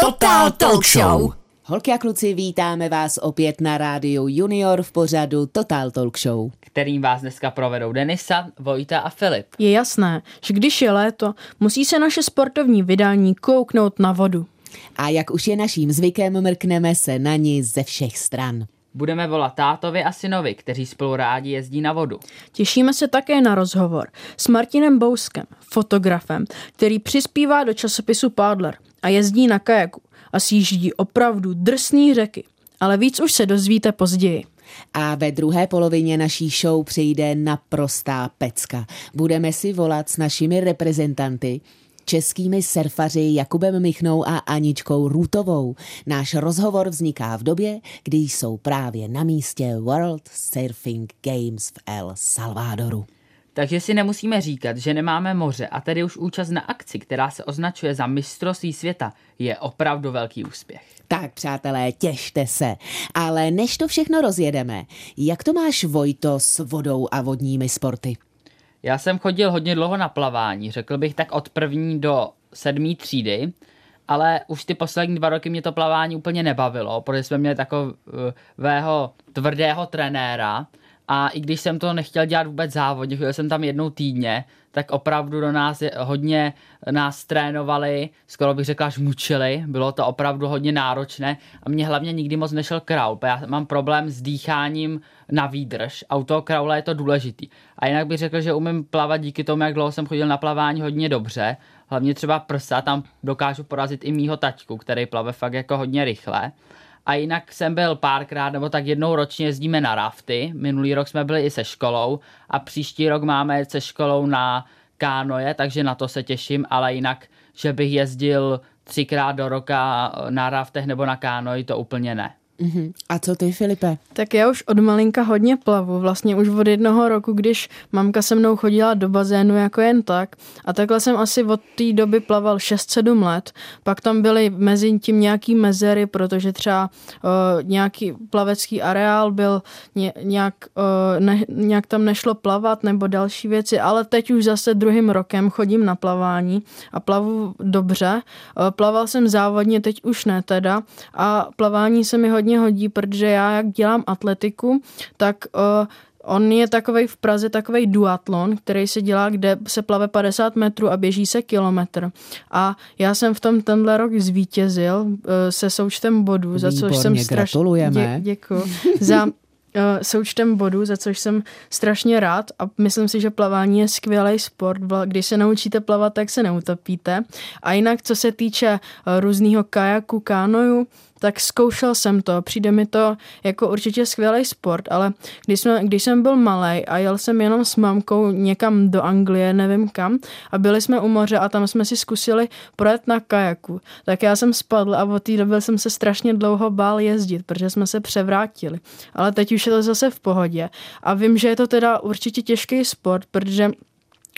Total Talk Show. Holky a kluci, vítáme vás opět na rádiu Junior v pořadu Total Talk Show. kterým vás dneska provedou Denisa, Vojta a Filip. Je jasné, že když je léto, musí se naše sportovní vydání kouknout na vodu. A jak už je naším zvykem, mrkneme se na ní ze všech stran. Budeme volat tátovi a synovi, kteří spolu rádi jezdí na vodu. Těšíme se také na rozhovor s Martinem Bouskem, fotografem, který přispívá do časopisu Paddler a jezdí na kajaku a sjíždí opravdu drsný řeky. Ale víc už se dozvíte později. A ve druhé polovině naší show přijde naprostá pecka. Budeme si volat s našimi reprezentanty, českými surfaři Jakubem Michnou a Aničkou Růtovou. Náš rozhovor vzniká v době, kdy jsou právě na místě World Surfing Games v El Salvadoru. Takže si nemusíme říkat, že nemáme moře a tedy už účast na akci, která se označuje za mistrovství světa, je opravdu velký úspěch. Tak, přátelé, těšte se. Ale než to všechno rozjedeme, jak to máš, Vojto, s vodou a vodními sporty? Já jsem chodil hodně dlouho na plavání, řekl bych tak od první do sedmý třídy, ale už ty poslední dva roky mě to plavání úplně nebavilo, protože jsme měli takového tvrdého trenéra a i když jsem to nechtěl dělat vůbec závodně, chodil jsem tam jednou týdně, tak opravdu do nás je, hodně nás trénovali, skoro bych řekla, až mučili, bylo to opravdu hodně náročné a mě hlavně nikdy moc nešel kraul, já mám problém s dýcháním na výdrž a u toho kraula je to důležitý. A jinak bych řekl, že umím plavat díky tomu, jak dlouho jsem chodil na plavání hodně dobře, hlavně třeba prsa, tam dokážu porazit i mýho taťku, který plave fakt jako hodně rychle. A jinak jsem byl párkrát, nebo tak jednou ročně jezdíme na rafty. Minulý rok jsme byli i se školou a příští rok máme se školou na kánoje, takže na to se těším, ale jinak, že bych jezdil třikrát do roka na raftech nebo na kánoji, to úplně ne. Uh-huh. A co ty, Filipe? Tak já už od malinka hodně plavu, vlastně už od jednoho roku, když mamka se mnou chodila do bazénu jako jen tak. A takhle jsem asi od té doby plaval 6-7 let. Pak tam byly mezi tím nějaký mezery, protože třeba uh, nějaký plavecký areál byl ně, nějak, uh, ne, nějak tam nešlo plavat nebo další věci, ale teď už zase druhým rokem chodím na plavání a plavu dobře. Uh, plaval jsem závodně, teď už ne teda a plavání se mi hodně hodně hodí, protože já jak dělám atletiku, tak uh, On je takový v Praze takový duatlon, který se dělá, kde se plave 50 metrů a běží se kilometr. A já jsem v tom tenhle rok zvítězil uh, se součtem bodů, za což jsem strašně... Dě, děkuji. za uh, součtem bodů, za což jsem strašně rád a myslím si, že plavání je skvělý sport. Když se naučíte plavat, tak se neutopíte. A jinak, co se týče různého kajaku, kánoju, tak zkoušel jsem to. Přijde mi to jako určitě skvělý sport, ale když, jsme, když jsem byl malý a jel jsem jenom s mamkou někam do Anglie, nevím kam, a byli jsme u moře a tam jsme si zkusili projet na kajaku, tak já jsem spadl a od té doby jsem se strašně dlouho bál jezdit, protože jsme se převrátili. Ale teď už je to zase v pohodě. A vím, že je to teda určitě těžký sport, protože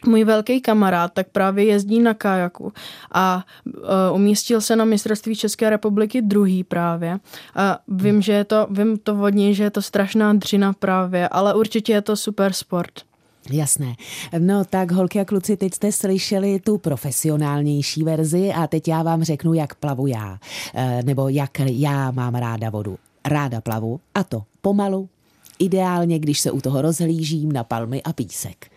můj velký kamarád tak právě jezdí na kajaku a uh, umístil se na mistrovství České republiky druhý právě. A vím, že je to, vím to vodně, že je to strašná dřina právě, ale určitě je to super sport. Jasné. No tak holky a kluci, teď jste slyšeli tu profesionálnější verzi a teď já vám řeknu, jak plavu já, e, nebo jak já mám ráda vodu. Ráda plavu a to pomalu, Ideálně, když se u toho rozhlížím na palmy a písek.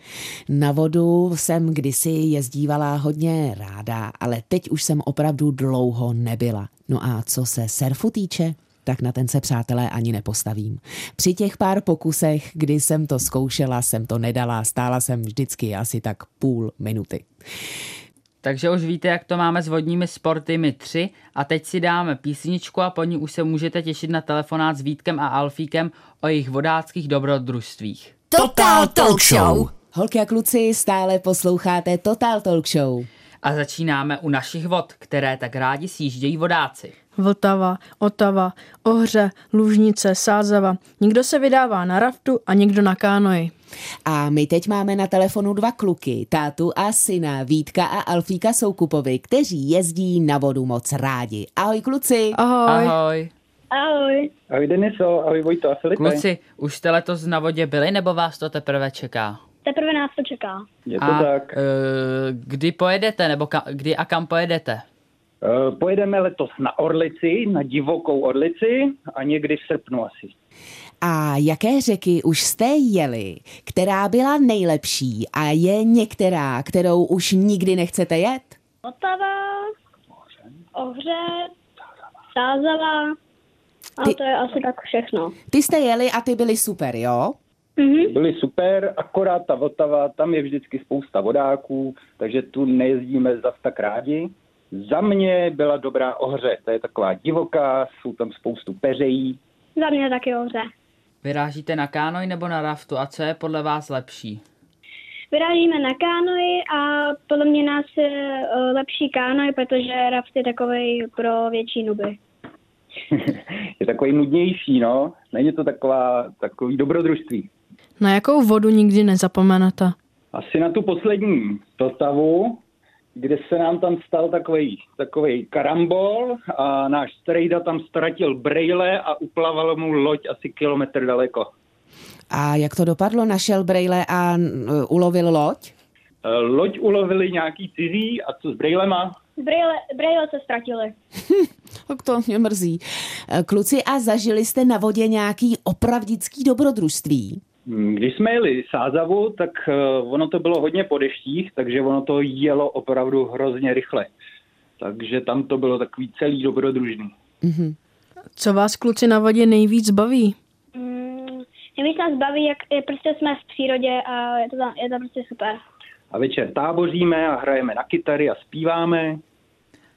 Na vodu jsem kdysi jezdívala hodně ráda, ale teď už jsem opravdu dlouho nebyla. No a co se surfu týče, tak na ten se přátelé ani nepostavím. Při těch pár pokusech, kdy jsem to zkoušela, jsem to nedala, stála jsem vždycky asi tak půl minuty. Takže už víte, jak to máme s vodními sporty my tři a teď si dáme písničku a po ní už se můžete těšit na telefonát s Vítkem a Alfíkem o jejich vodáckých dobrodružstvích. Total Talk Show! Holky a kluci, stále posloucháte Total Talk Show. A začínáme u našich vod, které tak rádi sjíždějí vodáci. Vltava, Otava, Ohře, Lužnice, Sázava. Někdo se vydává na raftu a někdo na kánoji. A my teď máme na telefonu dva kluky, tátu a syna, Vítka a Alfíka Soukupovi, kteří jezdí na vodu moc rádi. Ahoj kluci. Ahoj. Ahoj. Ahoj. Ahoj Deniso, ahoj Vojto a Filipe. Kluci, už jste letos na vodě byli, nebo vás to teprve čeká? Teprve nás to čeká. Je to a tak. Uh, kdy pojedete, nebo ka- kdy a kam pojedete? Eh, Pojedeme letos na Orlici, na divokou Orlici a někdy v srpnu asi. A jaké řeky už jste jeli, která byla nejlepší a je některá, kterou už nikdy nechcete jet? Otava, Ohře, Sázava a Ty- to je asi tak všechno. Ty jste jeli a ty byly super, jo? Mhm. Byly super, akorát ta Vltava, tam je vždycky spousta vodáků, takže tu nejezdíme zas tak rádi. Za mě byla dobrá Ohře, to je taková divoká, jsou tam spoustu peřejí. Za mě taky Ohře. Vyrážíte na kánoj nebo na raftu a co je podle vás lepší? Vyrážíme na kánoj a podle mě nás je eh, lepší kánoj, protože raft je takový pro větší nuby. je takový nudnější, no. Není to taková, takový dobrodružství. Na jakou vodu nikdy nezapomenete? Asi na tu poslední Vltavu, kde se nám tam stal takový, takový karambol a náš strejda tam ztratil brejle a uplaval mu loď asi kilometr daleko. A jak to dopadlo? Našel brejle a ulovil loď? Eh, Loď ulovili nějaký cizí a co s brejlema? Brejle, brejle se ztratily. Tak to mě mrzí. Eh, Kluci, a zažili jste na vodě nějaký opravdický dobrodružství? Hm, Když jsme jeli Sázavu, tak eh, ono to bylo hodně po deštích, takže ono to jelo opravdu hrozně rychle. Takže tam to bylo takový celý dobrodružný. Co vás kluci na vodě nejvíc baví? Mm, nejvíc nás baví, jak je, prostě jsme v přírodě a je to, tam, je to prostě super. A večer táboříme a hrajeme na kytary a zpíváme.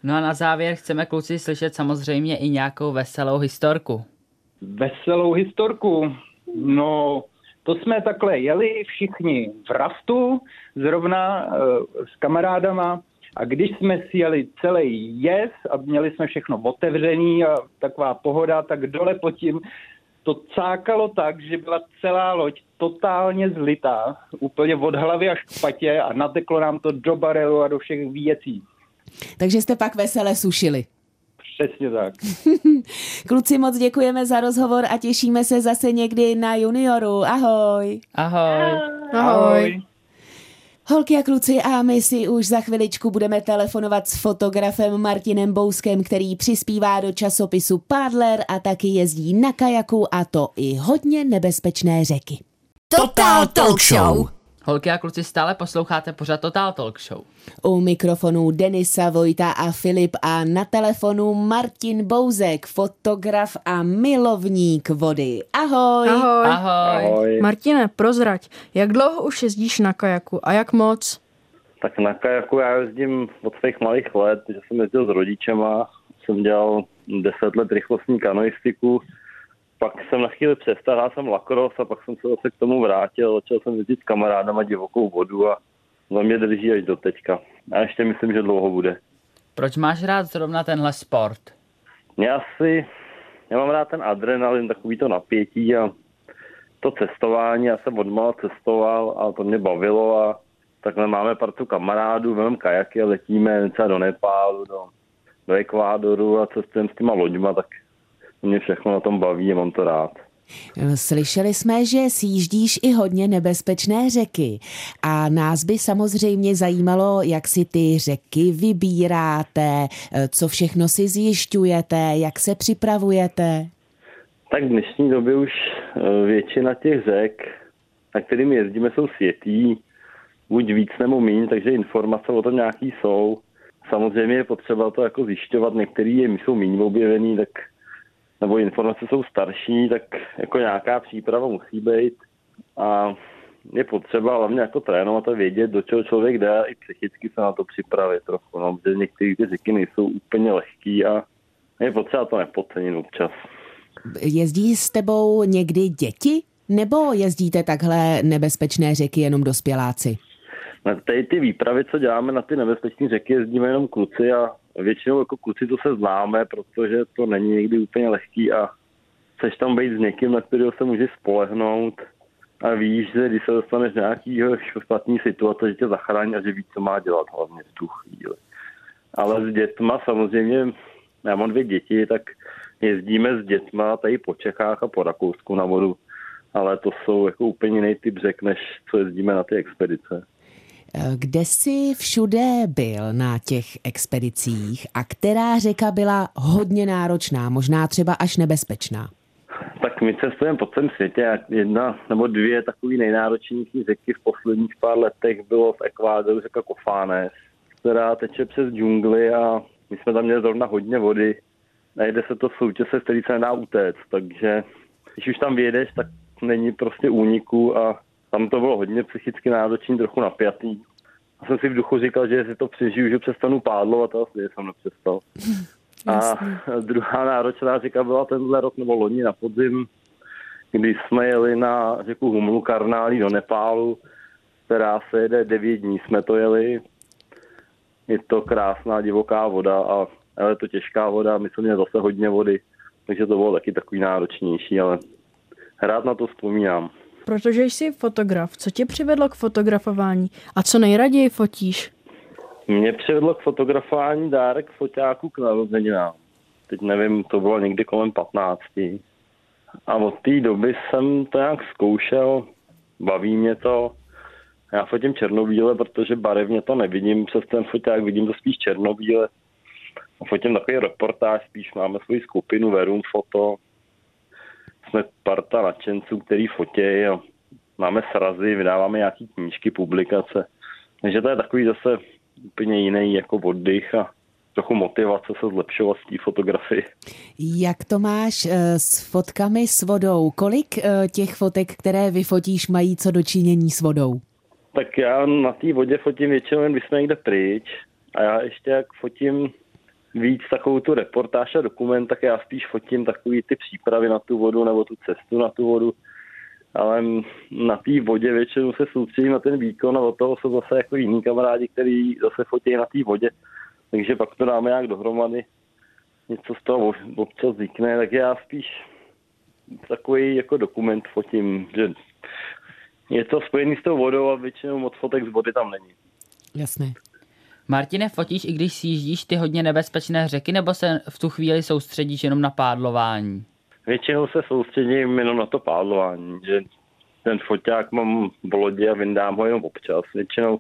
No a na závěr chceme kluci slyšet samozřejmě i nějakou veselou historku. Veselou historku. No, to jsme takhle jeli všichni v raftu, zrovna uh, s kamarádama. A když jsme si jeli celý jez a měli jsme všechno otevřený a taková pohoda, tak dole pod tím to cákalo tak, že byla celá loď totálně zlitá, úplně od hlavy až k patě a nateklo nám to do barelu a do všech věcí. Takže jste pak vesele sušili. Přesně tak. Kluci, moc děkujeme za rozhovor a těšíme se zase někdy na junioru. Ahoj. Ahoj. Ahoj. Holky a kluci, a my si už za chviličku budeme telefonovat s fotografem Martinem Bouskem, který přispívá do časopisu Padler a taky jezdí na kajaku a to i hodně nebezpečné řeky. Total Talk Show. Holky a kluci stále posloucháte pořád Total Talk Show. U mikrofonů Denisa Vojta a Filip a na telefonu Martin Bouzek, fotograf a milovník vody. Ahoj. Ahoj. Ahoj. Ahoj. Martine, prozrať, jak dlouho už jezdíš na kajaku a jak moc? Tak na kajaku já jezdím od svých malých let, že jsem jezdil s rodičema, jsem dělal 10 let rychlostní kanoistiku, pak jsem na chvíli přestal, hrál jsem lakros a pak jsem se zase k tomu vrátil, začal jsem jezdit s kamarádama divokou vodu a za mě drží až do teďka. A ještě myslím, že dlouho bude. Proč máš rád zrovna tenhle sport? Já asi, já mám rád ten adrenalin, takový to napětí a to cestování, já jsem odmala cestoval a to mě bavilo a takhle máme partu kamarádů, máme kajaky a letíme třeba do Nepálu, do, do Ekvádoru a cestujeme s těma loďma, tak mě všechno na tom baví a mám to rád. Slyšeli jsme, že sjíždíš i hodně nebezpečné řeky a nás by samozřejmě zajímalo, jak si ty řeky vybíráte, co všechno si zjišťujete, jak se připravujete. Tak v dnešní době už eh, většina těch řek, na kterými jezdíme, jsou světý, buď víc nebo míň, takže informace o tom nějaký jsou. Samozřejmě je potřeba to jako zjišťovat, některý je, jsou méně objevený, tak nebo informace jsou starší, tak jako nějaká příprava musí být a je potřeba hlavně jako trénovat a vědět, do čeho člověk jde a i psychicky se na to připravit trochu, no, protože některé ty řeky nejsou úplně lehký a je potřeba to nepodcenit občas. Jezdí s tebou někdy děti? Nebo jezdíte takhle nebezpečné řeky jenom dospěláci? Tady ty výpravy, co děláme na ty nebezpečné řeky, jezdíme jenom kluci a většinou jako kluci to se známe, protože to není někdy úplně lehký a chceš tam být s někým, na kterého se můžeš spolehnout a víš, že když se dostaneš do nějaký špatný situace, že tě zachrání a že víš, co má dělat hlavně v tu chvíli. Ale s dětma samozřejmě, já mám dvě děti, tak jezdíme s dětma tady po Čechách a po Rakousku na vodu, ale to jsou jako úplně jiný typ řek, než co jezdíme na ty expedice. Kde jsi všude byl na těch expedicích a která řeka byla hodně náročná, možná třeba až nebezpečná? Tak my cestujeme po celém světě a jedna nebo dvě takové nejnáročnější řeky v posledních pár letech bylo v Ekvádoru řeka Kofánes, která teče přes džungly a my jsme tam měli zrovna hodně vody. Najde se to soutěse, z který se nedá utéct, takže když už tam vyjedeš, tak není prostě úniku a tam to bylo hodně psychicky náročný, trochu napjatý. A jsem si v duchu říkal, že si to přežiju, že přestanu pádlovat a asi jsem nepřestal. A druhá náročná řeka byla tenhle rok nebo loni na podzim, kdy jsme jeli na řeku Humlu Karnálí do Nepálu, která se jede devět dní. Jsme to jeli. Je to krásná divoká voda a ale je to těžká voda, my jsme měli zase hodně vody, takže to bylo taky takový náročnější, ale rád na to vzpomínám. Protože jsi fotograf, co tě přivedlo k fotografování a co nejraději fotíš? Mě přivedlo k fotografování dárek foťáku k narozeninám. Teď nevím, to bylo někdy kolem 15. A od té doby jsem to nějak zkoušel, baví mě to. Já fotím černobíle, protože barevně to nevidím přes ten foťák, vidím to spíš černobíle. Fotím takový reportáž, spíš máme svoji skupinu Verum Foto. Jsme parta nadšenců, který fotějí a máme srazy, vydáváme nějaký knížky, publikace. Takže to je takový zase úplně jiný jako oddych a trochu motivace se zlepšovat v té fotografii. Jak to máš eh, s fotkami s vodou? Kolik eh, těch fotek, které vyfotíš, mají co dočinění s vodou? Tak já na té vodě fotím většinou jen, když jsme někde pryč. A já ještě jak fotím víc takovou tu reportáž a dokument, tak já spíš fotím takový ty přípravy na tu vodu nebo tu cestu na tu vodu. Ale na té vodě většinou se soustředím na ten výkon a od toho jsou zase jako jiní kamarádi, kteří zase fotí na té vodě. Takže pak to dáme nějak dohromady. Něco z toho občas vznikne, tak já spíš takový jako dokument fotím, že je to spojený s tou vodou a většinou moc fotek z vody tam není. Jasné. Martine, fotíš i když sjíždíš ty hodně nebezpečné řeky, nebo se v tu chvíli soustředíš jenom na pádlování? Většinou se soustředím jenom na to pádlování, že ten foťák mám v lodi a vyndám ho jenom občas. Většinou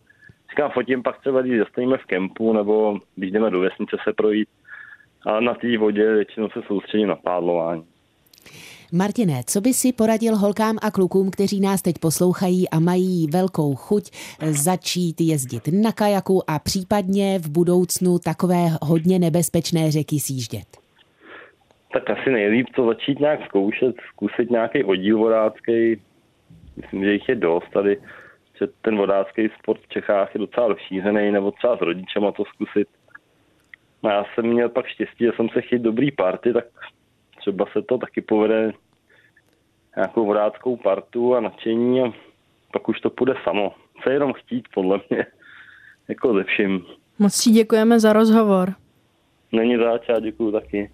říkám, fotím pak třeba, když zastavíme v kempu nebo když jdeme do vesnice se projít, ale na té vodě většinou se soustředím na pádlování. Martine, co by si poradil holkám a klukům, kteří nás teď poslouchají a mají velkou chuť začít jezdit na kajaku a případně v budoucnu takové hodně nebezpečné řeky sjíždět? Tak asi nejlíp to začít nějak zkoušet, zkusit nějaký oddíl vodácký. Myslím, že jich je dost tady, že ten vodácký sport v Čechách je docela rozšířený, nebo třeba s rodičema to zkusit. A já jsem měl pak štěstí, že jsem se chytil dobrý party, tak třeba se to taky povede nějakou vodáckou partu a nadšení a pak už to půjde samo. Co jenom chtít, podle mě. Jako ze vším. Moc si děkujeme za rozhovor. Není zač, já děkuju taky.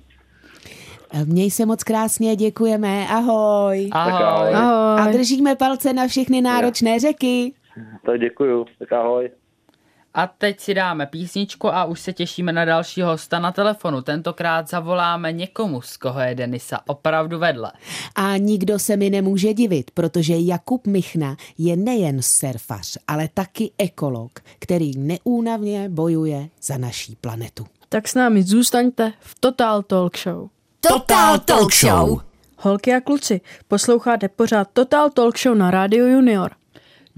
Měj se moc krásně, děkujeme, ahoj. Ahoj. ahoj. Ahoj. A držíme palce na všechny náročné řeky. Tak děkuju, tak ahoj. A teď si dáme písničku a už se těšíme na dalšího hosta na telefonu. Tentokrát zavoláme někomu, z koho je Denisa opravdu vedle. A nikdo se mi nemůže divit, protože Jakub Michna je nejen surfař, ale taky ekolog, který neúnavně bojuje za naší planetu. Tak s námi zůstaňte v Total Talk Show. Total Talk Show. Holky a kluci, posloucháte pořád Total Talk Show na Radio Junior.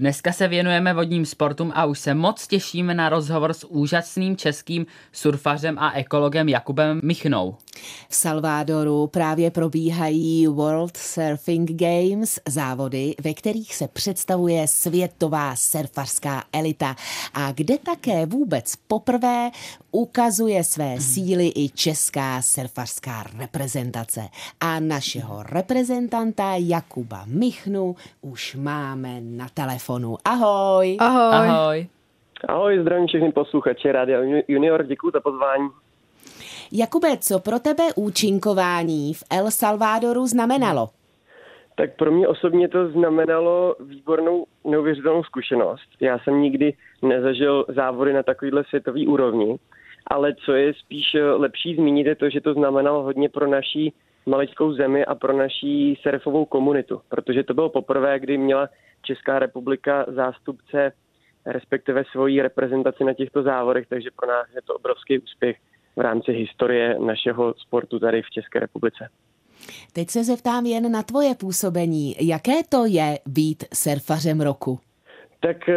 Dneska se věnujeme vodním sportům a už se moc těšíme na rozhovor s úžasným českým surfařem a ekologem Jakubem Michnou. V Salvadoru právě probíhají World Surfing Games, závody, ve kterých se představuje světová surfařská elita a kde také vůbec poprvé ukazuje své síly i česká surfařská reprezentace. A našeho reprezentanta Jakuba Michnu už máme na telefonu. Ahoj! Ahoj. Ahoj. Ahoj, zdravím všechny posluchače Rádia Junior, děkuji za pozvání. Jakube, co pro tebe účinkování v El Salvadoru znamenalo? Tak pro mě osobně to znamenalo výbornou, neuvěřitelnou zkušenost. Já jsem nikdy nezažil závody na takovýhle světový úrovni, ale co je spíš lepší zmínit je to, že to znamenalo hodně pro naší malickou zemi a pro naší surfovou komunitu, protože to bylo poprvé, kdy měla Česká republika zástupce respektive svoji reprezentaci na těchto závodech, takže pro nás je to obrovský úspěch v rámci historie našeho sportu tady v České republice. Teď se zeptám jen na tvoje působení. Jaké to je být surfařem roku? Tak uh,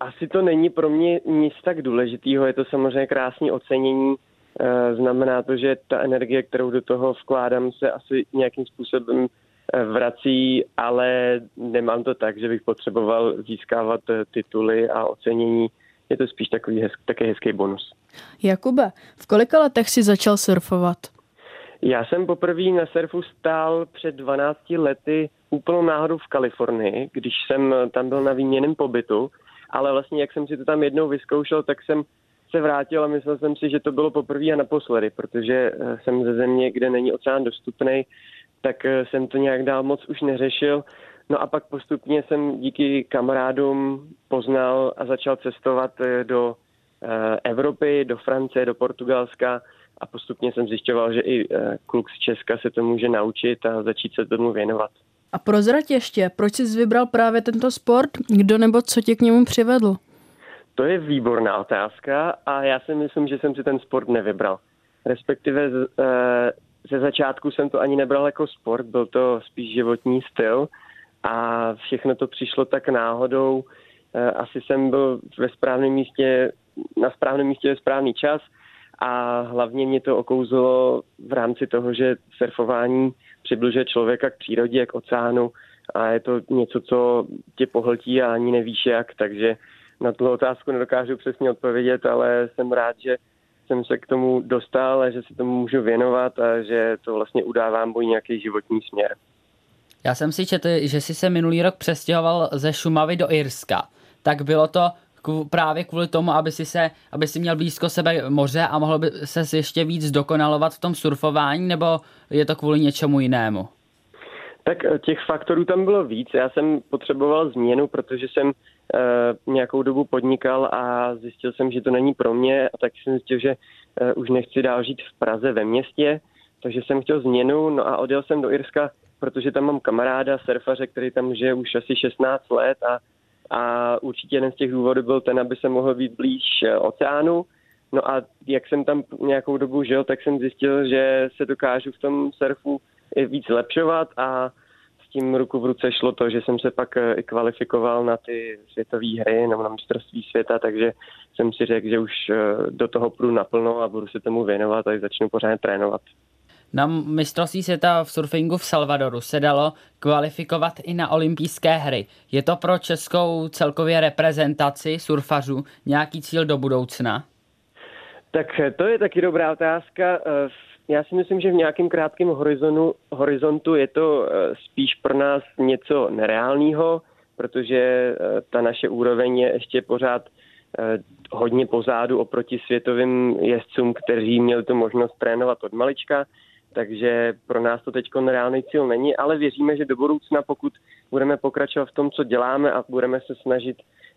asi to není pro mě nic tak důležitého. Je to samozřejmě krásné ocenění. Uh, znamená to, že ta energie, kterou do toho vkládám, se asi nějakým způsobem uh, vrací, ale nemám to tak, že bych potřeboval získávat tituly a ocenění. Je to spíš takový hezk, taky hezký bonus. Jakube, v kolika letech si začal surfovat? Já jsem poprvé na surfu stál před 12 lety úplnou náhodou v Kalifornii, když jsem tam byl na výměném pobytu, ale vlastně jak jsem si to tam jednou vyzkoušel, tak jsem se vrátil a myslel jsem si, že to bylo poprvé a naposledy, protože eh, jsem ze země, kde není oceán dostupný, tak eh, jsem to nějak dál moc už neřešil. No a pak postupně jsem díky kamarádům poznal a začal cestovat eh, do Evropy, do Francie, do Portugalska a postupně jsem zjišťoval, že i kluk z Česka se to může naučit a začít se tomu věnovat. A prozrať ještě, proč jsi vybral právě tento sport? Kdo nebo co tě k němu přivedl? To je výborná otázka a já si myslím, že jsem si ten sport nevybral. Respektive eh, ze začátku jsem to ani nebral jako sport, byl to spíš životní styl a všechno to přišlo tak náhodou. Eh, asi jsem byl ve správném místě, na správném místě ve správný čas – a hlavně mě to okouzilo v rámci toho, že surfování přibližuje člověka k přírodě, k oceánu a je to něco, co tě pohltí a ani nevíš jak, takže na tu otázku nedokážu přesně odpovědět, ale jsem rád, že jsem se k tomu dostal a že se tomu můžu věnovat a že to vlastně udává můj nějaký životní směr. Já jsem si četl, že jsi se minulý rok přestěhoval ze Šumavy do Irska. Tak bylo to právě kvůli tomu, aby si, se, aby si měl blízko sebe moře a mohl by se ještě víc zdokonalovat v tom surfování, nebo je to kvůli něčemu jinému? Tak eh, těch faktorů tam bylo víc. Já jsem potřeboval změnu, protože jsem nějakou dobu podnikal a zjistil jsem, že to není pro mě a tak jsem zjistil, že uh, už nechci dál žít v Praze ve městě, takže jsem chtěl změnu, no a odjel jsem do Irska, protože tam mám kamaráda, surfaře, který tam žije už asi 16 let a a určitě jeden z těch důvodů byl ten, aby se mohl být blíž eh, oceánu. No a jak jsem tam nějakou dobu žil, tak jsem zjistil, že se dokážu v tom surfu víc zlepšovat a s tím ruku v ruce šlo to, že jsem se pak eh, i kvalifikoval na ty světové hry nebo na mistrovství světa, takže jsem si řekl, že už eh, do toho půjdu naplno a budu se tomu věnovat a začnu pořád trénovat. Na mistrovství světa v surfingu v Salvadoru se dalo kvalifikovat i na olympijské hry. Je to pro českou celkově reprezentaci surfařů nějaký cíl do budoucna? Tak to je taky dobrá otázka. Eh, já si myslím, že v nějakém krátkém horizontu, horizontu je to eh, spíš pro nás něco nereálného, protože eh, ta naše úroveň je ještě pořád hodně pozádu oproti světovým jezdcům, kteří měli tu možnost trénovat od malička. Takže pro nás to teď reálný cíl není, ale věříme, že do budoucna, pokud budeme pokračovat v tom, co děláme a budeme se snažit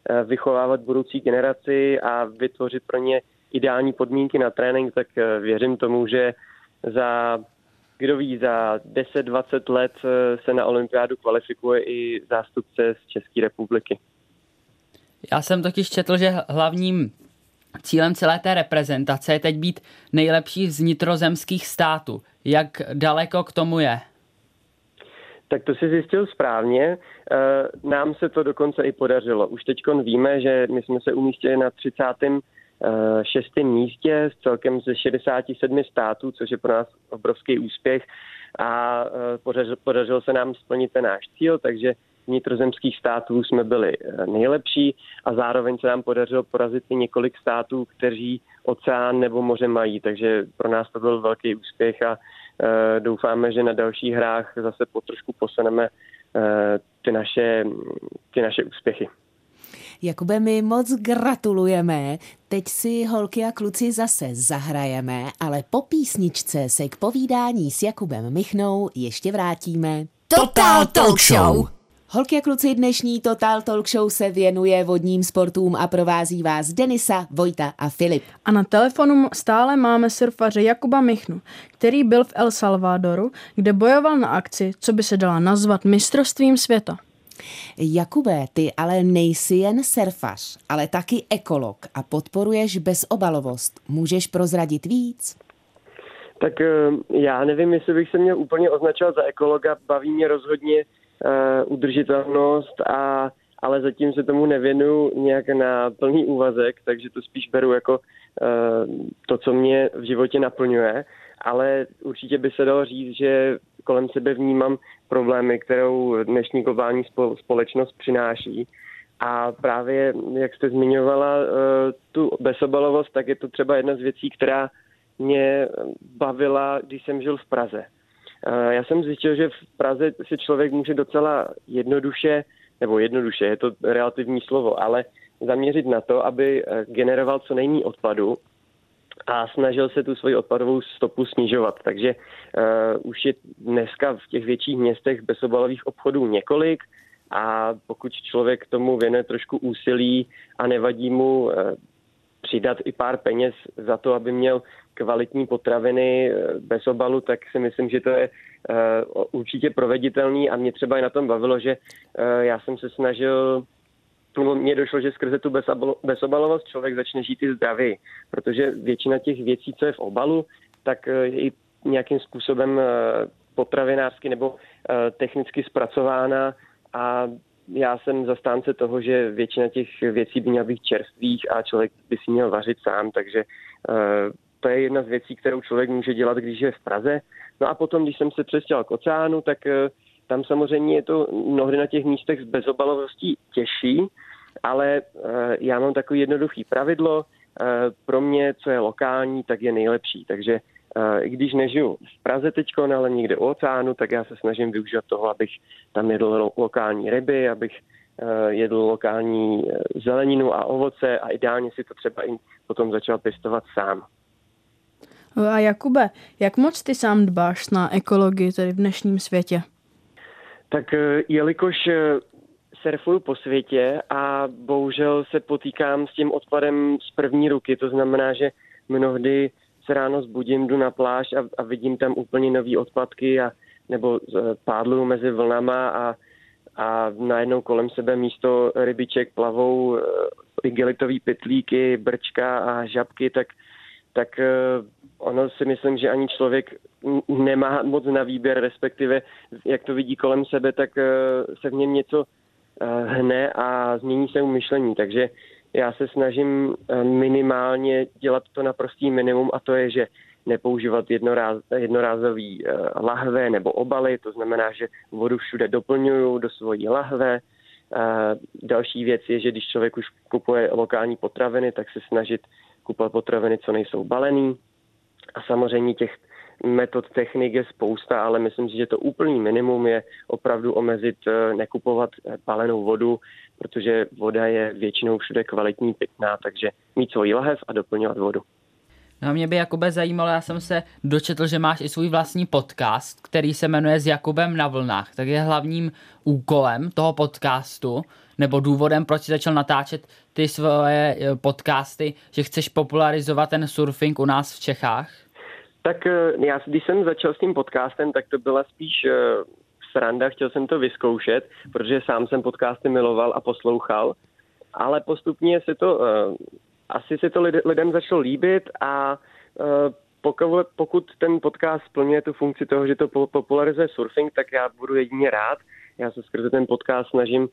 eh, vychovávat budoucí generaci a vytvořit pro ně ideální podmínky na trénink, tak eh, věřím tomu, že za kdo ví, za 10-20 let eh, se na olympiádu kvalifikuje i zástupce z České republiky. Já jsem totiž četl, že hlavním cílem celé té reprezentace je teď být nejlepší z nitrozemských států. Jak daleko k tomu je? Tak to si zjistil správně. Eh, nám se to dokonce i podařilo. Už teď víme, že my jsme se umístili na 36. Eh, místě s celkem ze 67 států, což je pro nás obrovský úspěch. A eh, podařilo se nám splnit ten náš cíl, takže vnitrozemských států jsme byli nejlepší. A zároveň se nám podařilo porazit i několik států, kteří oceán nebo moře mají, takže pro nás to byl velký úspěch a doufáme, že na dalších hrách zase potrošku posuneme e, ty, naše, ty naše úspěchy. Jakube, my moc gratulujeme. Teď si holky a kluci zase zahrajeme, ale po písničce se k povídání s Jakubem Michnou ještě vrátíme. Total Talk Show! Holky a kluci, dnešní Total Talk Show se věnuje vodním sportům a provází vás Denisa, Vojta a Filip. A na telefonu stále máme surfaře Jakuba Michnu, který byl v El Salvadoru, kde bojoval na akci, co by se dala nazvat mistrovstvím světa. Jakube, ty ale nejsi jen surfař, ale taky ekolog a podporuješ bezobalovost. Můžeš prozradit víc? Tak eh, já nevím, jestli bych se měl úplně označovat za ekologa. Baví mě rozhodně uh, udržitelnost, a, ale zatím se tomu nevěnu nějak na plný úvazek, takže to spíš beru jako uh, to, co mě v životě naplňuje. Ale určitě by se dalo říct, že kolem sebe vnímám problémy, kterou dnešní globální společnost přináší. A právě, jak jste zmiňovala tu bezobalovost, tak je to třeba jedna z věcí, která mě bavila, když jsem žil v Praze. Eh, já jsem zjistil, že v Praze si člověk může docela jednoduše, nebo jednoduše, je to relativní slovo, ale zaměřit na to, aby eh, generoval co nejméně odpadu a snažil se tu svoji odpadovou stopu snižovat. Takže uh, už je dneska v těch větších městech bezobalových obchodů několik a pokud člověk tomu věnuje trošku úsilí a nevadí mu uh, přidat i pár peněz za to, aby měl kvalitní potraviny eh, bez obalu, tak si myslím, že to je uh, určitě proveditelný a mě třeba i na tom bavilo, že uh, já jsem se snažil nebo mně došlo, že skrze tu bezobalovost člověk začne žít i zdravěji, protože většina těch věcí, co je v obalu, tak je i nějakým způsobem potravinářsky nebo technicky zpracována a já jsem zastánce toho, že většina těch věcí by měla být čerstvých a člověk by si měl vařit sám, takže to je jedna z věcí, kterou člověk může dělat, když je v Praze. No a potom, když jsem se přestěhoval k oceánu, tak tam samozřejmě je to mnohdy na těch místech z bezobalovostí těžší, ale eh, já mám takový jednoduchý pravidlo, eh, pro mě, co je lokální, tak je nejlepší. Takže i když nežiju v Praze teď, ale někde u oceánu, tak já se snažím využívat toho, abych tam jedl lokální ryby, abych jedl lokální zeleninu a ovoce a ideálně si to třeba i potom začal pěstovat sám. A Jakube, jak moc ty sám dbáš na ekologii tedy v dnešním světě? Tak eh, jelikož eh, surfuju po světě a bohužel se potýkám s tím odpadem z první ruky, to znamená, že mnohdy se ráno zbudím, jdu na pláž a, a vidím tam úplně nové odpadky a nebo eh, pádlu mezi vlnama a, a najednou kolem sebe místo rybiček plavou igelitové pytlíky, brčka a žabky, tak tak eh, ono si myslím, že ani člověk nemá moc na výběr, respektive jak to vidí kolem sebe, tak eh, se v něm něco eh, hne a změní se mu myšlení. Takže já se snažím minimálně dělat to na prostý minimum a to je, že nepoužívat jednoráz, jednorázový lahve nebo obaly, to znamená, že vodu všude doplňuju do svojí lahve. Další věc je, že když člověk už kupuje lokální potraviny, tak se snažit kupovat potraviny, co nejsou balený. A samozřejmě těch metod technik je spousta, ale myslím si, že to úplný minimum je opravdu omezit, eh, nekupovat balenou vodu, protože voda je většinou všude kvalitní, pitná, takže mít svůj lahev a doplňovat vodu. No mě by Jakube zajímalo, já jsem se dočetl, že máš i svůj vlastní podcast, který se jmenuje S Jakubem na vlnách. Tak je hlavním úkolem toho podcastu nebo důvodem, proč jsi začal natáčet ty svoje eh, podcasty, že chceš popularizovat ten surfing u nás v Čechách? Tak eh, já, když jsem začal s tím podcastem, tak to byla spíš uh, sranda, chtěl jsem to vyzkoušet, protože sám jsem podcasty miloval a poslouchal, ale postupně se to, asi se to lidem začalo líbit a uh, pokud, ten podcast splňuje tu funkci toho, že to popularizuje surfing, tak já budu jedině rád. Já se skrze ten podcast snažím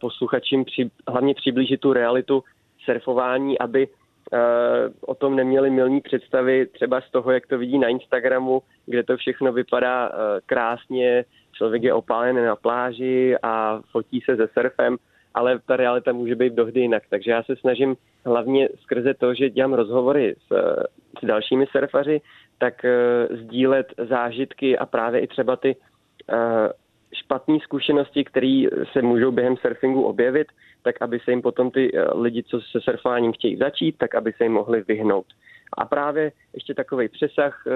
posluchačům při, hlavně přiblížit tu realitu surfování, aby uh, o tom neměli milní představy třeba z toho, jak to vidí na Instagramu, kde to všechno vypadá krásně, člověk je opálený na pláži a fotí se se surfem, ale ta realita může být dohdy jinak. Takže já se snažím hlavně skrze to, že dělám rozhovory s, s dalšími surfaři, tak uh, sdílet zážitky a právě i třeba ty uh, špatné zkušenosti, které se můžou během surfingu objevit, tak aby se jim potom ty eh, lidi, co se surfováním chtějí začít, tak aby se jim mohli vyhnout. A právě ještě takový přesah eh,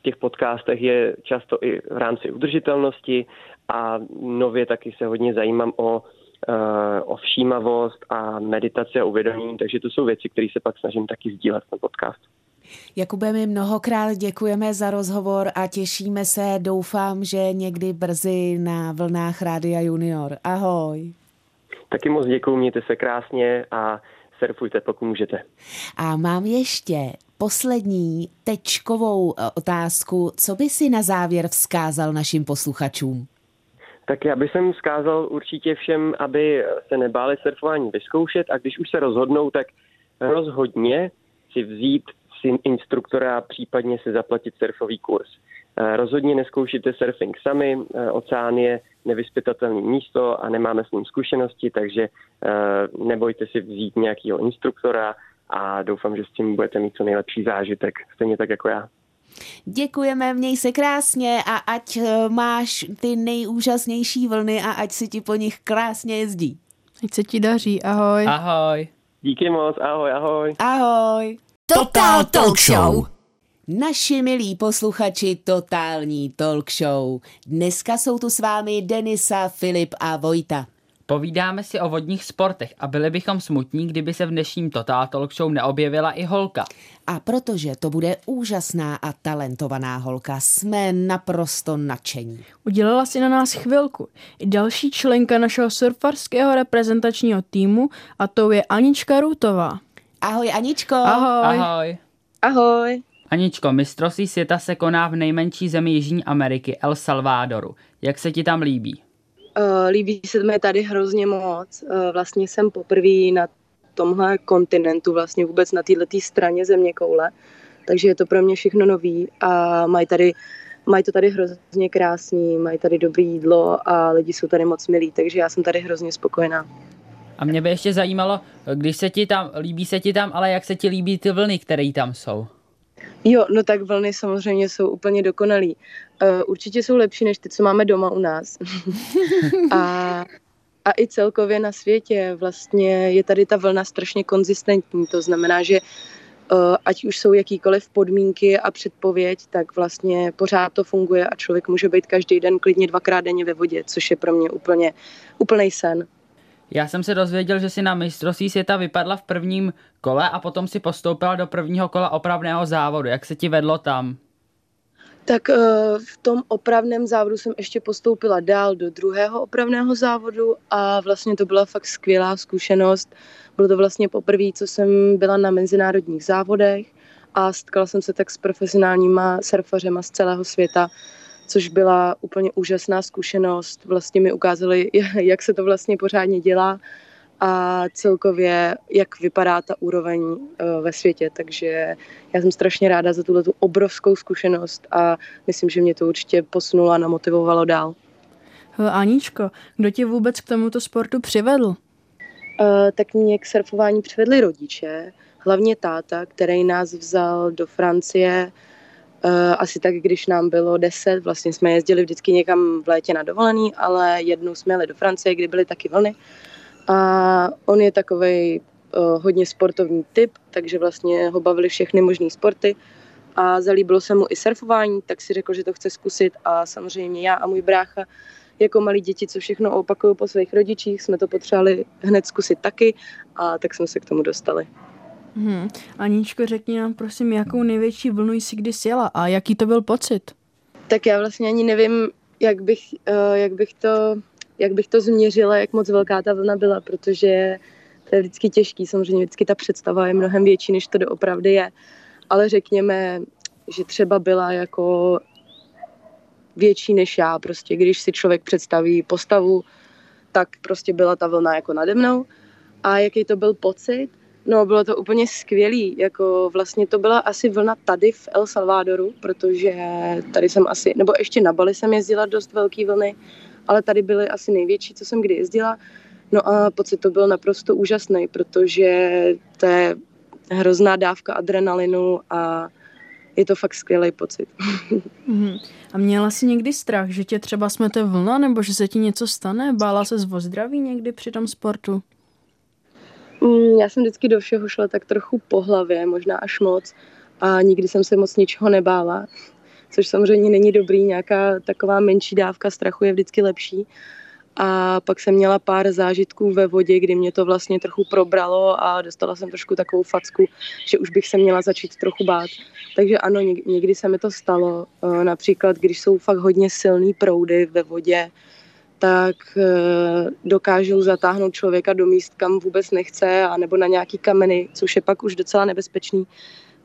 v těch podcastech je často i v rámci udržitelnosti a nově taky se hodně zajímám o, eh, o všímavost a meditaci a uvědomění, takže to jsou věci, které se pak snažím taky sdílet na podcastu. Jakube, my mnohokrát děkujeme za rozhovor a těšíme se, doufám, že někdy brzy na vlnách Rádia Junior. Ahoj. Taky moc děkuji, mějte se krásně a surfujte, pokud můžete. A mám ještě poslední tečkovou eh, otázku. Co by si na závěr vzkázal našim posluchačům? Tak já bych sem vzkázal určitě všem, aby se nebáli surfování vyzkoušet a když už se rozhodnou, tak rozhodně si vzít si instruktora a případně si zaplatit surfový kurz. Eh, rozhodně neskoušíte surfing sami, eh, oceán je nevyspytatelné místo a nemáme s ním zkušenosti, takže eh, nebojte si vzít nějakého instruktora a doufám, že s tím budete mít co nejlepší zážitek, stejně tak jako já. Děkujeme, měj se krásně a ať máš ty nejúžasnější vlny a ať si ti po nich krásně jezdí. Ať se ti daří, ahoj. Ahoj. Díky moc, ahoj, ahoj. Ahoj. Total Talk Show. Naši milí posluchači Totální Talk Show. Dneska jsou tu s vámi Denisa, Filip a Vojta. Povídáme si o vodních sportech a byli bychom smutní, kdyby se v dnešním Total Talk Show neobjevila i holka. A protože to bude úžasná a talentovaná holka, jsme naprosto nadšení. Udělala si na nás chvilku. I další členka našeho surfarského reprezentačního týmu a to je Anička Růtová. Ahoj Aničko. Ahoj. Ahoj. Ahoj. Aničko, mistrovství světa se koná v nejmenší zemi Jižní Ameriky, El Salvadoru. Jak se ti tam líbí? Uh, líbí se mi tady hrozně moc. Uh, vlastně jsem poprvé na tomhle kontinentu, vlastně vůbec na této straně země koule. Takže je to pro mě všechno nový a mají tady mají to tady hrozně krásný, mají tady dobré jídlo a lidi jsou tady moc milí, takže já jsem tady hrozně spokojená. A mě by ještě zajímalo, když se ti tam, líbí se ti tam, ale jak se ti líbí ty vlny, které tam jsou? Jo, no tak vlny samozřejmě jsou úplně dokonalý. Uh, určitě jsou lepší než ty, co máme doma u nás. a, a i celkově na světě vlastně je tady ta vlna strašně konzistentní. To znamená, že uh, ať už jsou jakýkoliv podmínky a předpověď, tak vlastně pořád to funguje a člověk může být každý den klidně dvakrát denně ve vodě, což je pro mě úplně úplný sen. Já jsem se dozvěděl, že si na mistrovství světa vypadla v prvním kole a potom si postoupila do prvního kola opravného závodu. Jak se ti vedlo tam? Tak eh, v tom opravném závodu jsem ještě postoupila dál do druhého opravného závodu a vlastně to byla fakt skvělá zkušenost. Bylo to vlastně poprvé, co jsem byla na mezinárodních závodech a setkala jsem se tak s profesionálníma surfařema z celého světa, což byla úplně úžasná zkušenost. Vlastně mi ukázali, jak se to vlastně pořádně dělá a celkově, jak vypadá ta úroveň eh, ve světě. Takže já jsem strašně ráda za tuhle obrovskou zkušenost a myslím, že mě to určitě posunulo a namotivovalo dál. Aničko, kdo tě vůbec k tomuto sportu přivedl? Uh, tak mě k surfování přivedli rodiče, hlavně táta, který nás vzal do Francie asi tak, když nám bylo deset. Vlastně jsme jezdili vždycky někam v létě na dovolený, ale jednou jsme jeli do Francie, kdy byly taky vlny a on je takový uh, hodně sportovní typ, takže vlastně ho bavili všechny možné sporty a zalíbilo se mu i surfování, tak si řekl, že to chce zkusit a samozřejmě já a můj brácha jako malí děti, co všechno opakují po svých rodičích, jsme to potřebovali hned zkusit taky a tak jsme se k tomu dostali. Hmm. Aničko, řekni nám prosím, jakou největší vlnu jsi kdy sjela a jaký to byl pocit? Tak já vlastně ani nevím, jak bych, uh, jak bych to jak bych to změřila, jak moc velká ta vlna byla, protože to je vždycky těžký. Samozřejmě vždycky ta představa je mnohem větší, než to doopravdy je. Ale řekněme, že třeba byla jako větší než já. Prostě když si člověk představí postavu, tak prostě byla ta vlna jako nade mnou. A jaký to byl pocit? No, bylo to úplně skvělý. Jako vlastně to byla asi vlna tady v El Salvadoru, protože tady jsem asi, nebo ještě na Bali jsem jezdila dost velký vlny ale tady byly asi největší, co jsem kdy jezdila. No a pocit to byl naprosto úžasný, protože to je hrozná dávka adrenalinu a je to fakt skvělý pocit. Mm-hmm. A měla jsi někdy strach, že tě třeba smete vlna, nebo že se ti něco stane? Bála se o zdraví někdy při tom sportu? Mm, já jsem vždycky do všeho šla tak trochu po hlavě, možná až moc. A nikdy jsem se moc ničeho nebála což samozřejmě není dobrý, nějaká taková menší dávka strachu je vždycky lepší. a pak jsem měla pár zážitků ve vodě, kdy mě to vlastně trochu probralo a dostala jsem trošku takovou facku, že už bych se měla začít trochu bát. Takže ano, někdy se mi to stalo. Eh, například, když jsou fakt hodně silný proudy ve vodě, tak eh, dokážou zatáhnout člověka do míst, kam vůbec nechce, a nebo na nějaký kameny, což je pak už docela nebezpečný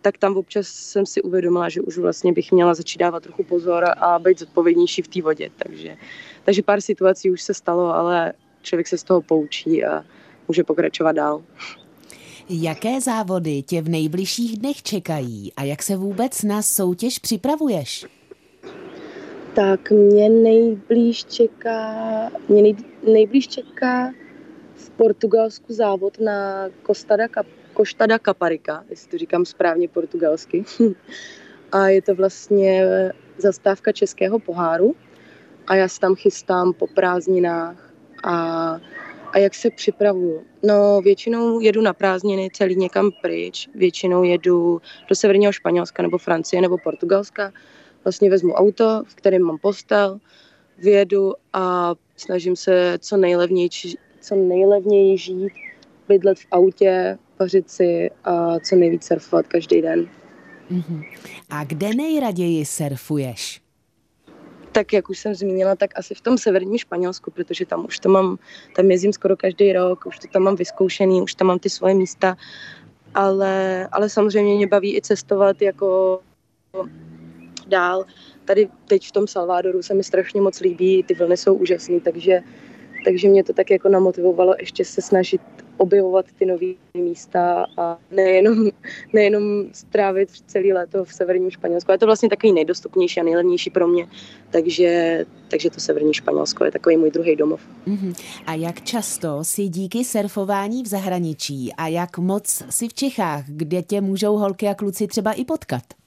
tak tam občas jsem si uvědomila, že už vlastně bych měla začít dávat trochu pozor a být zodpovědnější v té vodě. Takže, takže pár situací už se stalo, ale člověk se z toho poučí a může pokračovat dál. Jaké závody tě v nejbližších dnech čekají a jak se vůbec na soutěž připravuješ? Tak mě nejblíž čeká, mě nej, nejblíž čeká v Portugalsku závod na Costa da Cap Costa da Caparica, jestli to říkám správně portugalsky. a je to vlastně zastávka českého poháru a já se tam chystám po prázdninách a, a jak se připravuju. No většinou jedu na prázdniny celý někam pryč, většinou jedu do severního Španělska nebo Francie nebo Portugalska. Vlastně vezmu auto, v kterém mám postel, vyjedu a snažím se co nejlevněji, co nejlevněji žít, bydlet v autě, vařit si a co nejvíc surfovat každý den. Mm-hmm. A kde nejraději surfuješ? Tak jak už jsem zmínila, tak asi v tom severním Španělsku, protože tam už to mám, tam jezdím skoro každý rok, už to tam mám vyzkoušený, už tam mám ty svoje místa, ale, ale samozřejmě mě baví i cestovat jako dál. Tady teď v tom Salvadoru se mi strašně moc líbí, ty vlny jsou úžasné, takže, takže mě to tak jako namotivovalo ještě se snažit objevovat ty nové místa a nejenom, nejenom strávit celý léto v severním Španělsku. Je to vlastně takový nejdostupnější a nejlevnější pro mě, takže, takže to severní Španělsko je takový můj druhý domov. Uh-huh. A jak často si díky surfování v zahraničí a jak moc si v Čechách, kde tě můžou holky a kluci třeba i potkat?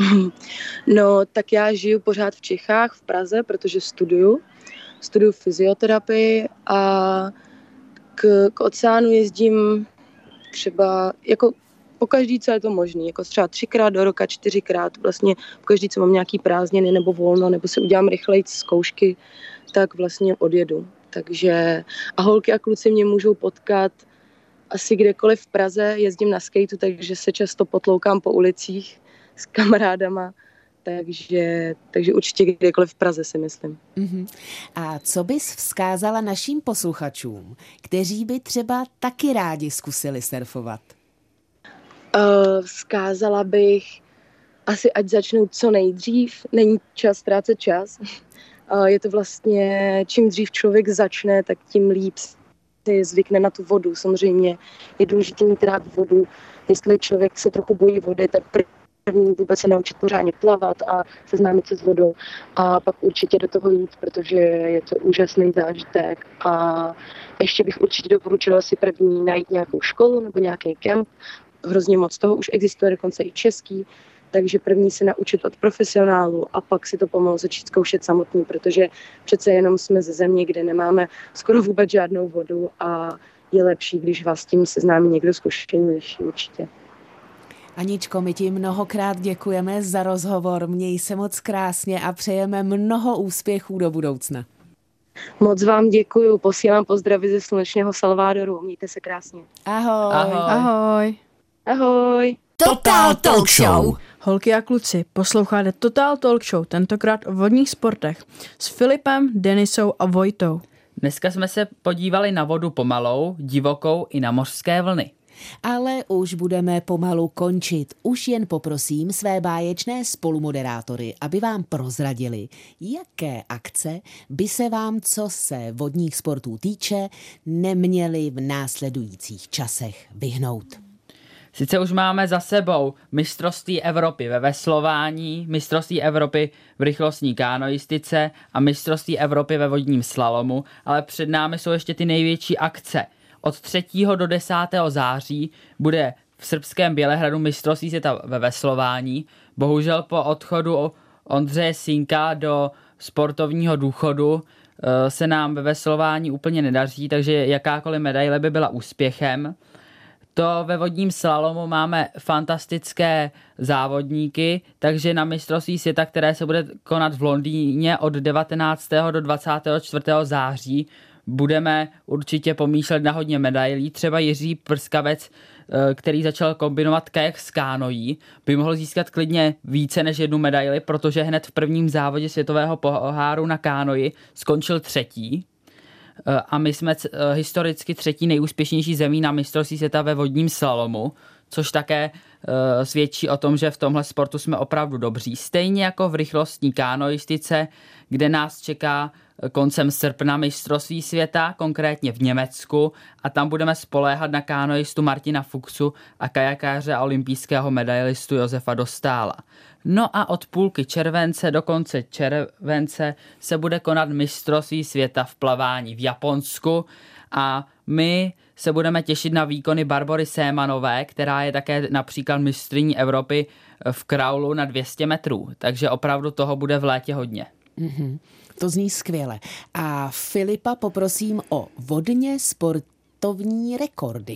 No, tak já žiju pořád v Čechách, v Praze, protože studuju. Studuju fyzioterapii a k, k oceánu jezdím třeba jako po každý, co je to možné, jako třeba třikrát do roka, čtyřikrát, vlastně po každý, co mám nějaký prázdniny nebo volno, nebo si udělám rychleji zkoušky, tak vlastně odjedu. Takže a holky a kluci mě můžou potkat asi kdekoliv v Praze, jezdím na skateu, takže se často potloukám po ulicích s kamarádama, takže, takže určitě kdekoliv v Praze si myslím. Uh-huh. A co bys vzkázala našim posluchačům, kteří by třeba taky rádi zkusili surfovat? Uh, vzkázala bych asi, ať začnou co nejdřív. Není čas ztrácet čas. Uh, je to vlastně, čím dřív člověk začne, tak tím líp si zvykne na tu vodu. Samozřejmě je důležité mít rád vodu. Jestli člověk se trochu bojí vody, tak první vůbec se naučit pořádně plavat a seznámit se s vodou a pak určitě do toho jít, protože je to úžasný zážitek. A ještě bych určitě doporučila si první najít nějakou školu nebo nějaký kemp, hrozně moc toho už existuje, dokonce i český, takže první se naučit od profesionálu a pak si to pomalu začít zkoušet samotný, protože přece jenom jsme ze země, kde nemáme skoro vůbec žádnou vodu a je lepší, když vás tím seznámí někdo zkušenější určitě. Aničko, my ti mnohokrát děkujeme za rozhovor, měj se moc krásně a přejeme mnoho úspěchů do budoucna. Moc vám děkuji, posílám pozdravy ze slunečného Salvadoru, mějte se krásně. Ahoj. Ahoj. Ahoj. Ahoj. Total Talk Show. Holky a kluci, posloucháte Total Talk Show, tentokrát o vodních sportech s Filipem, Denisou a Vojtou. Dneska jsme se podívali na vodu pomalou, divokou i na mořské vlny. Ale už budeme pomalu končit. Už jen poprosím své báječné spolumoderátory, aby vám prozradili, jaké akce by se vám, co se vodních sportů týče, neměly v následujících časech vyhnout. Sice už máme za sebou mistrovství Evropy ve veslování, mistrovství Evropy v rychlostní kánoistice a mistrovství Evropy ve vodním slalomu, ale před námi jsou ještě ty největší akce – od 3. do 10. září bude v srbském Bělehradu mistrovství světa ve veslování. Bohužel po odchodu Ondřeje Sinka do sportovního důchodu eh, se nám ve veslování úplně nedaří, takže jakákoliv medaile by byla úspěchem. to ve vodním slalomu máme fantastické závodníky, takže na mistrovství světa, které se bude konat v Londýně od 19. do 24. září, budeme určitě pomýšlet na hodně medailí. Třeba Jiří Prskavec, eh, který začal kombinovat kajak s kánojí, by mohl získat klidně více než jednu medaili, protože hned v prvním závodě světového poháru na kánoji skončil třetí. Eh, a my jsme eh, historicky třetí nejúspěšnější zemí na mistrovství světa ve vodním slalomu, což také svědčí o tom, že v tomhle sportu jsme opravdu dobří. Stejně jako v rychlostní kánoistice, kde nás čeká koncem srpna mistrovství světa, konkrétně v Německu a tam budeme spoléhat na kánoistu Martina Fuchsu a kajakáře a olympijského medailistu Josefa Dostála. No a od půlky července do konce července se bude konat mistrovství světa v plavání v Japonsku a my se budeme těšit na výkony Barbory Sémanové, která je také například mistrní Evropy v kraulu na 200 metrů. Takže opravdu toho bude v létě hodně. Mm-hmm. To zní skvěle. A Filipa poprosím o vodně sportovní rekordy.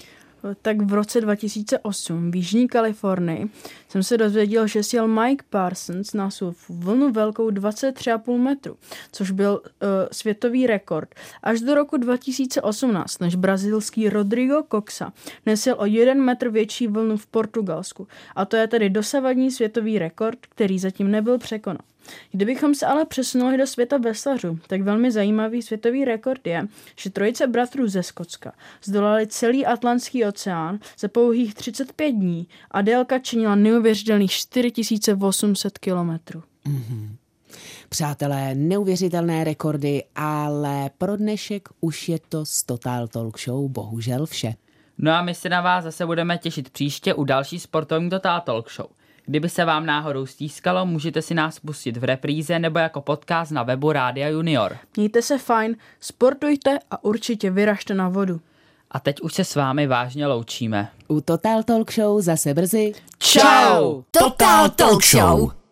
Tak v roce 2008 v Jižní Kalifornii jsem se dozvěděl, že sjel Mike Parsons na surfu vlnu velkou 23,5 metru, což byl uh, světový rekord. Až do roku 2018, než brazilský Rodrigo Coxa nesel o 1 metr větší vlnu v Portugalsku. A to je tedy dosavadní světový rekord, který zatím nebyl překonán. Kdybychom se ale přesunuli do světa veslařů, tak velmi zajímavý světový rekord je, že trojice bratrů ze Skotska zdolali celý Atlantský oceán za pouhých 35 dní a délka činila neuvěřitelných 4800 kilometrů. Mm-hmm. Přátelé, neuvěřitelné rekordy, ale pro dnešek už je to z Total Talk Show bohužel vše. No a my se na vás zase budeme těšit příště u další sportovní Total Talk Show. Kdyby se vám náhodou stýskalo, můžete si nás pustit v repríze nebo jako podcast na webu Rádia Junior. Mějte se fajn, sportujte a určitě vyražte na vodu. A teď už se s vámi vážně loučíme. U Total Talk Show zase brzy. Ciao! Total Talk Show!